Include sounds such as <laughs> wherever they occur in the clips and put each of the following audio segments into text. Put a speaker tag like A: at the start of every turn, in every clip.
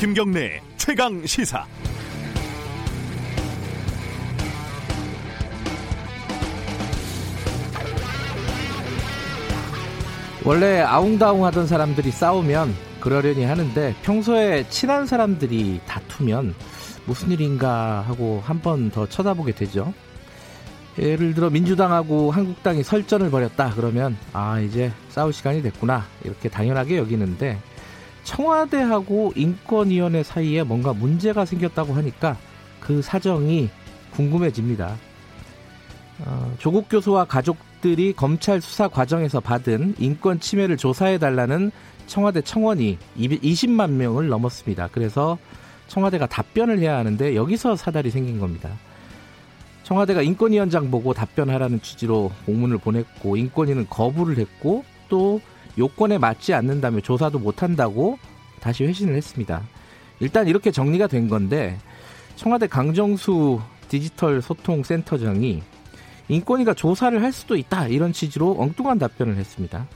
A: 김경래 최강 시사.
B: 원래 아웅다웅하던 사람들이 싸우면 그러려니 하는데 평소에 친한 사람들이 다투면 무슨 일인가 하고 한 번 더 쳐다보게 되죠. 예를 들어 민주당하고 한국당이 설전을 벌였다 그러면 아 이제 싸울 시간이 됐구나 이렇게 당연하게 여기는데 청와대하고 인권위원회 사이에 뭔가 문제가 생겼다고 하니까 그 사정이 궁금해집니다. 어, 조국 교수와 가족들이 검찰 수사 과정에서 받은 인권 침해를 조사해 달라는 청와대 청원이 20만 명을 넘었습니다. 그래서 청와대가 답변을 해야 하는데 여기서 사달이 생긴 겁니다. 청와대가 인권위원장 보고 답변하라는 취지로 공문을 보냈고 인권위는 거부를 했고 또 요건에 맞지 않는다며 조사도 못한다고 다시 회신을 했습니다. 일단 이렇게 정리가 된 건데 청와대 강정수 디지털 소통 센터장이 인권위가 조사를 할 수도 있다 이런 취지로 엉뚱한 답변을 했습니다.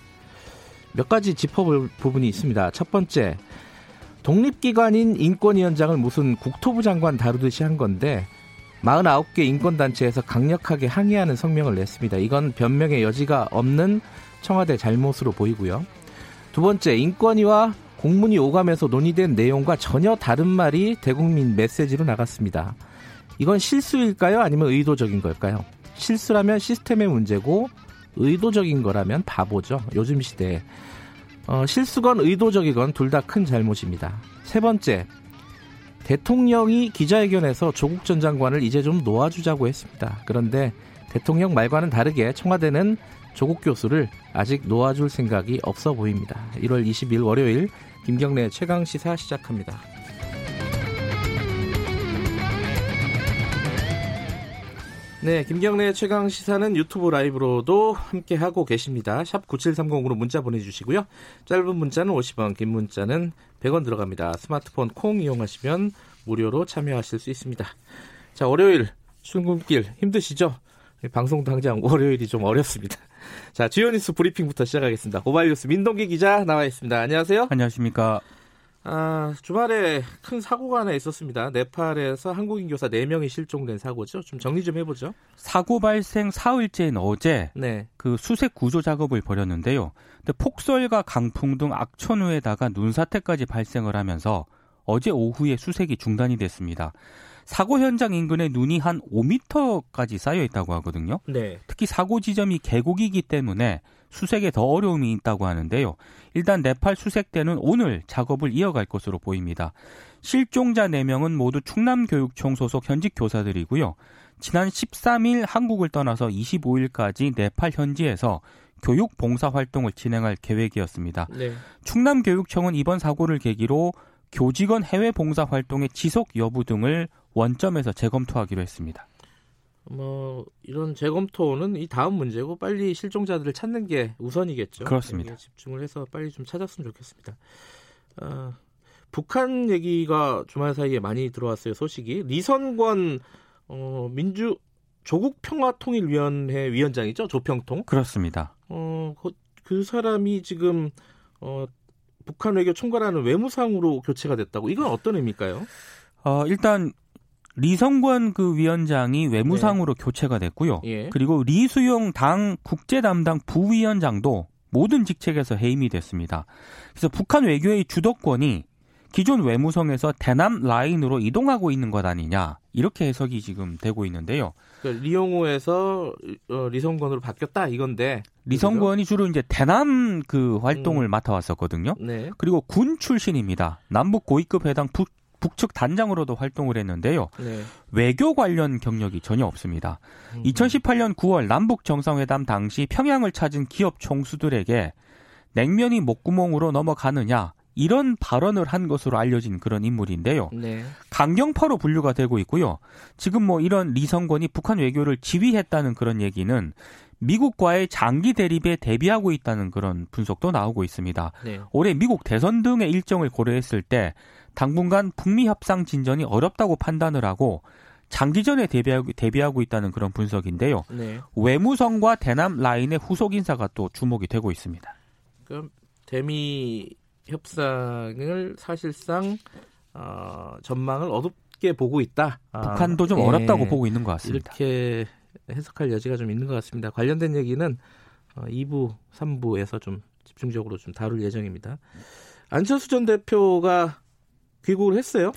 B: 몇 가지 짚어볼 부분이 있습니다. 첫 번째, 독립기관인 인권위원장을 무슨 국토부 장관 다루듯이 한 건데 49개 인권단체에서 강력하게 항의하는 성명을 냈습니다. 이건 변명의 여지가 없는 청와대 잘못으로 보이고요. 두 번째, 인권위와 공문이 오가면서 논의된 내용과 전혀 다른 말이 대국민 메시지로 나갔습니다. 이건 실수일까요? 아니면 의도적인 걸까요? 실수라면 시스템의 문제고 의도적인 거라면 바보죠. 요즘 시대에. 어, 실수건 의도적이건 둘 다 큰 잘못입니다. 세 번째, 대통령이 기자회견에서 조국 전 장관을 이제 좀 놓아주자고 했습니다. 그런데 대통령 말과는 다르게 청와대는 조국 교수를 아직 놓아줄 생각이 없어 보입니다. 1월 20일 월요일 김경래 최강 시사 시작합니다. 네, 김경래 최강 시사는 유튜브 라이브로도 함께 하고 계십니다. 샵 9730으로 문자 보내 주시고요. 짧은 문자는 50원, 긴 문자는 100원 들어갑니다. 스마트폰 콩 이용하시면 무료로 참여하실 수 있습니다. 자, 월요일 출근길 힘드시죠? 방송 당장 월요일이 좀 어렵습니다. 자, 주요 뉴스 브리핑부터 시작하겠습니다. 고발 뉴스 민동기 기자 나와 있습니다. 안녕하세요.
C: 안녕하십니까.
B: 아, 주말에 큰 사고가 하나 있었습니다. 네팔에서 한국인 교사 4명이 실종된 사고죠. 좀 정리 좀 해보죠.
C: 사고 발생 사흘째인 어제 네. 그 수색 구조 작업을 벌였는데요. 근데 폭설과 강풍 등 악천 후에다가 눈사태까지 발생을 하면서 어제 오후에 수색이 중단이 됐습니다. 사고 현장 인근에 눈이 한 5m까지 쌓여 있다고 하거든요. 네. 특히 사고 지점이 계곡이기 때문에 수색에 더 어려움이 있다고 하는데요. 일단 네팔 수색대는 오늘 작업을 이어갈 것으로 보입니다. 실종자 4명은 모두 충남교육청 소속 현직 교사들이고요. 지난 13일 한국을 떠나서 25일까지 네팔 현지에서 교육 봉사 활동을 진행할 계획이었습니다. 네. 충남교육청은 이번 사고를 계기로 교직원 해외 봉사 활동의 지속 여부 등을 원점에서 재검토하기로 했습니다.
B: 뭐 이런 재검토는 이 다음 문제고 빨리 실종자들을 찾는 게 우선이겠죠.
C: 그렇습니다.
B: 집중을 해서 빨리 좀 찾았으면 좋겠습니다. 어, 북한 얘기가 주말 사이에 많이 들어왔어요. 소식이 리선권 어, 민주 조국 평화통일위원회 위원장이죠. 조평통.
C: 그렇습니다.
B: 어, 그, 그 사람이 지금 어, 북한 외교 총괄하는 외무상으로 교체가 됐다고. 이건 어떤 의미일까요?
C: 어, 일단 리성권 그 위원장이 외무상으로 네. 교체가 됐고요. 예. 그리고 리수용 당 국제 담당 부위원장도 모든 직책에서 해임이 됐습니다. 그래서 북한 외교의 주도권이 기존 외무성에서 대남 라인으로 이동하고 있는 것 아니냐 이렇게 해석이 지금 되고 있는데요.
B: 그 리용호에서 어, 리성권으로 바뀌었다 이건데
C: 리성권이 주로 이제 대남 그 활동을 음. 맡아왔었거든요. 네. 그리고 군 출신입니다. 남북 고위급 회담 북 북측 단장으로도 활동을 했는데요. 네. 외교 관련 경력이 전혀 없습니다. 음. 2018년 9월 남북 정상회담 당시 평양을 찾은 기업 총수들에게 냉면이 목구멍으로 넘어가느냐 이런 발언을 한 것으로 알려진 그런 인물인데요. 네. 강경파로 분류가 되고 있고요. 지금 뭐 이런 리성권이 북한 외교를 지휘했다는 그런 얘기는 미국과의 장기 대립에 대비하고 있다는 그런 분석도 나오고 있습니다. 네. 올해 미국 대선 등의 일정을 고려했을 때 당분간 북미 협상 진전이 어렵다고 판단을 하고 장기전에 대비하고, 대비하고 있다는 그런 분석인데요. 네. 외무성과 대남 라인의 후속 인사가 또 주목이 되고 있습니다.
B: 그럼 대미 협상을 사실상 어, 전망을 어둡게 보고 있다.
C: 북한도 좀 아, 어렵다고 예, 보고 있는 것 같습니다.
B: 이렇게 해석할 여지가 좀 있는 것 같습니다. 관련된 얘기는 어, 2부, 3부에서 좀 집중적으로 좀 다룰 예정입니다. 안철수 전 대표가 귀국을 했어요.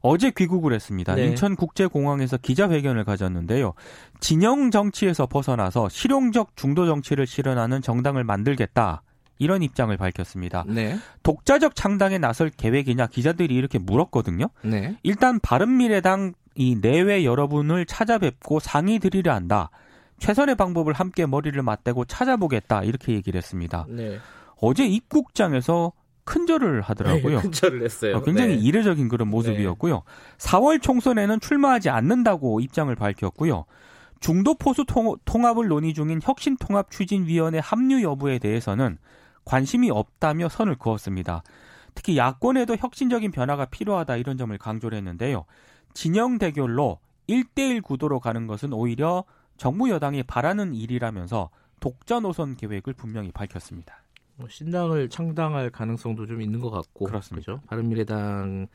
C: 어제 귀국을 했습니다. 네. 인천국제공항에서 기자회견을 가졌는데요. 진영 정치에서 벗어나서 실용적 중도 정치를 실현하는 정당을 만들겠다. 이런 입장을 밝혔습니다. 네. 독자적 창당에 나설 계획이냐 기자들이 이렇게 물었거든요. 네. 일단 바른미래당 이 내외 여러분을 찾아뵙고 상의 드리려 한다. 최선의 방법을 함께 머리를 맞대고 찾아보겠다. 이렇게 얘기를 했습니다. 네. 어제 입국장에서 큰절을 하더라고요. 네,
B: 큰절을 했어요. 어,
C: 굉장히 네. 이례적인 그런 모습이었고요. 네. 4월 총선에는 출마하지 않는다고 입장을 밝혔고요. 중도 포수 통합을 논의 중인 혁신통합 추진위원회 합류 여부에 대해서는 관심이 없다며 선을 그었습니다. 특히 야권에도 혁신적인 변화가 필요하다 이런 점을 강조를 했는데요. 진영 대결로 1대1 구도로 가는 것은 오히려 정부 여당이 바라는 일이라면서 독자 노선 계획을 분명히 밝혔습니다.
B: 뭐 신당을 창당할 가능성도 좀 있는 것 같고
C: 그렇습니다. 그죠?
B: 바른미래당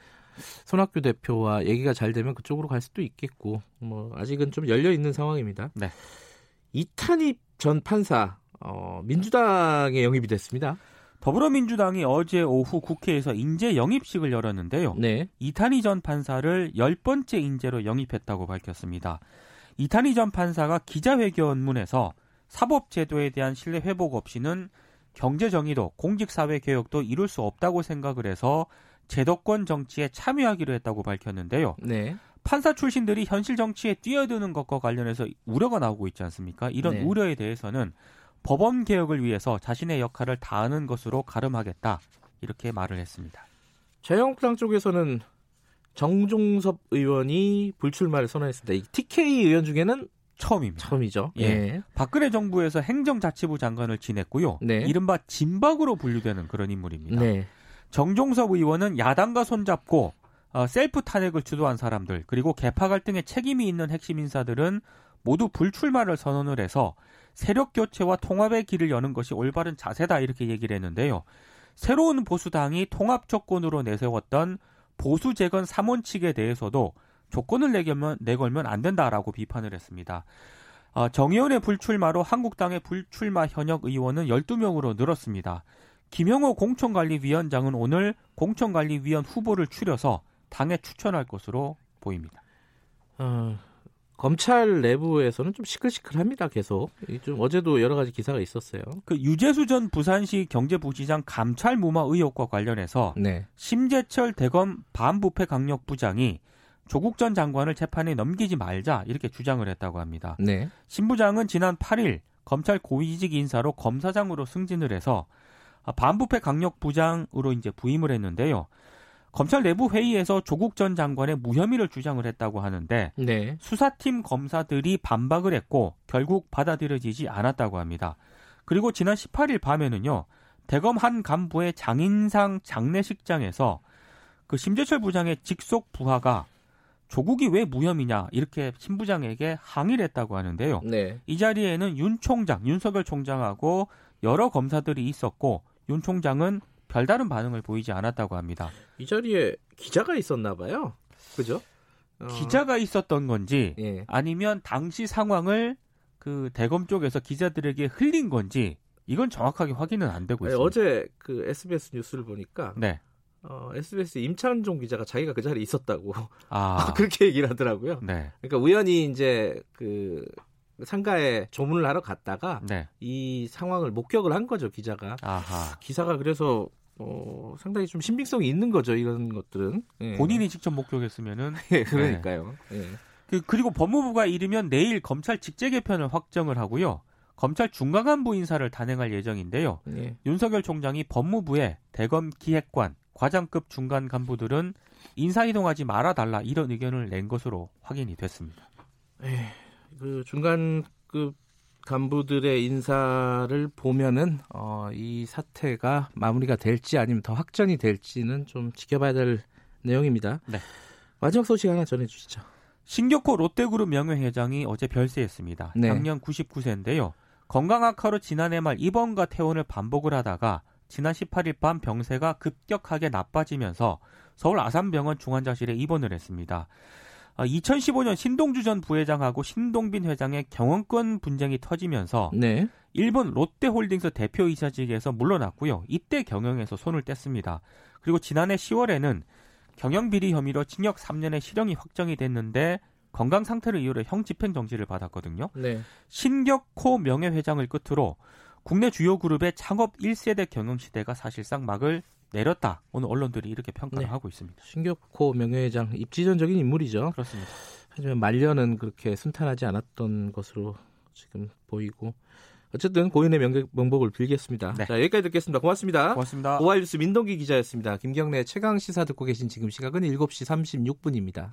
B: 손학규 대표와 얘기가 잘 되면 그쪽으로 갈 수도 있겠고 뭐 아직은 좀 열려 있는 상황입니다. 네. 이탄희 전 판사 어, 민주당에 영입이 됐습니다.
C: 더불어민주당이 어제 오후 국회에서 인재 영입식을 열었는데요. 네. 이탄희 전 판사를 열 번째 인재로 영입했다고 밝혔습니다. 이탄희 전 판사가 기자회견문에서 사법제도에 대한 신뢰 회복 없이는 경제 정의도 공직사회 개혁도 이룰 수 없다고 생각을 해서 제도권 정치에 참여하기로 했다고 밝혔는데요. 네. 판사 출신들이 현실 정치에 뛰어드는 것과 관련해서 우려가 나오고 있지 않습니까? 이런 네. 우려에 대해서는 법원 개혁을 위해서 자신의 역할을 다하는 것으로 가름하겠다. 이렇게 말을 했습니다.
B: 자유한국당 쪽에서는 정종섭 의원이 불출마를 선언했습니다. 이 TK 의원 중에는
C: 처음입니다.
B: 처음이죠.
C: 예. 예. 박근혜 정부에서 행정자치부 장관을 지냈고요. 네. 이른바 진박으로 분류되는 그런 인물입니다. 네. 정종섭 의원은 야당과 손잡고 어, 셀프 탄핵을 주도한 사람들 그리고 개파 갈등에 책임이 있는 핵심 인사들은 모두 불출마를 선언을 해서 세력 교체와 통합의 길을 여는 것이 올바른 자세다 이렇게 얘기를 했는데요. 새로운 보수당이 통합 조건으로 내세웠던 보수 재건 3원칙에 대해서도 조건을 내걸면, 내걸면 안 된다라고 비판을 했습니다. 어, 정의원의 불출마로 한국당의 불출마 현역 의원은 12명으로 늘었습니다. 김영호 공천관리위원장은 오늘 공천관리위원 후보를 추려서 당에 추천할 것으로 보입니다.
B: 어, 검찰 내부에서는 좀 시끌시끌합니다. 계속 좀 어제도 여러 가지 기사가 있었어요.
C: 그 유재수 전 부산시 경제부시장 감찰 무마 의혹과 관련해서 네. 심재철 대검 반부패 강력부장이 조국 전 장관을 재판에 넘기지 말자 이렇게 주장을 했다고 합니다. 네. 신 부장은 지난 8일 검찰 고위직 인사로 검사장으로 승진을 해서 반부패 강력부장으로 이제 부임을 했는데요. 검찰 내부 회의에서 조국 전 장관의 무혐의를 주장을 했다고 하는데 네. 수사팀 검사들이 반박을 했고 결국 받아들여지지 않았다고 합니다. 그리고 지난 18일 밤에는요. 대검 한 간부의 장인상 장례식장에서 그 심재철 부장의 직속 부하가 조국이 왜 무혐의냐 이렇게 신 부장에게 항의를 했다고 하는데요. 네. 이 자리에는 윤 총장, 윤석열 총장하고 여러 검사들이 있었고 윤 총장은 별다른 반응을 보이지 않았다고 합니다.
B: 이 자리에 기자가 있었나 봐요. 그죠?
C: 어... 기자가 있었던 건지 예. 아니면 당시 상황을 그 대검 쪽에서 기자들에게 흘린 건지 이건 정확하게 확인은 안 되고 있습니다.
B: 어제 그 SBS 뉴스를 보니까 네. 어, SBS 임찬종 기자가 자기가 그 자리에 있었다고 아. <laughs> 그렇게 얘기를 하더라고요. 네. 그러니까 우연히 이제 그 상가에 조문을 하러 갔다가 네. 이 상황을 목격을 한 거죠 기자가. 아하. 기사가 그래서 어, 상당히 좀 신빙성이 있는 거죠, 이런 것들은.
C: 예. 본인이 직접 목격했으면은. <laughs>
B: 예, 그러니까요. 네. 예.
C: 그, 그리고 법무부가 이르면 내일 검찰 직제 개편을 확정을 하고요. 검찰 중간 간부 인사를 단행할 예정인데요. 예. 윤석열 총장이 법무부에 대검 기획관, 과장급 중간 간부들은 인사 이동하지 말아 달라 이런 의견을 낸 것으로 확인이 됐습니다.
B: 예, 그 중간급 간부들의 인사를 보면은 어, 이 사태가 마무리가 될지 아니면 더 확전이 될지는 좀 지켜봐야 될 내용입니다. 네. 마지막 소식 하나 전해주시죠.
C: 신격호 롯데그룹 명예회장이 어제 별세했습니다. 네. 작년 99세인데요. 건강 악화로 지난해 말 입원과 퇴원을 반복을 하다가 지난 18일 밤 병세가 급격하게 나빠지면서 서울 아산병원 중환자실에 입원을 했습니다. 2015년 아, 신동주 전 부회장하고 신동빈 회장의 경영권 분쟁이 터지면서 네. 일본 롯데홀딩스 대표이사직에서 물러났고요. 이때 경영에서 손을 뗐습니다. 그리고 지난해 10월에는 경영비리 혐의로 징역 3년의 실형이 확정이 됐는데 건강 상태를 이유로 형 집행 정지를 받았거든요. 네. 신격호 명예회장을 끝으로 국내 주요 그룹의 창업 1세대 경영 시대가 사실상 막을 내렸다. 오늘 언론들이 이렇게 평가를 네. 하고 있습니다.
B: 신격호 명예회장 입지전적인 인물이죠.
C: 그렇습니다.
B: 하지만 말년은 그렇게 순탄하지 않았던 것으로 지금 보이고 어쨌든 고인의 명복, 명복을 빌겠습니다. 네. 자, 여기까지 듣겠습니다. 고맙습니다.
C: 고맙습니다.
B: 오하이뉴스 민동기 기자였습니다. 김경래 최강 시사 듣고 계신 지금 시각은 7시 36분입니다.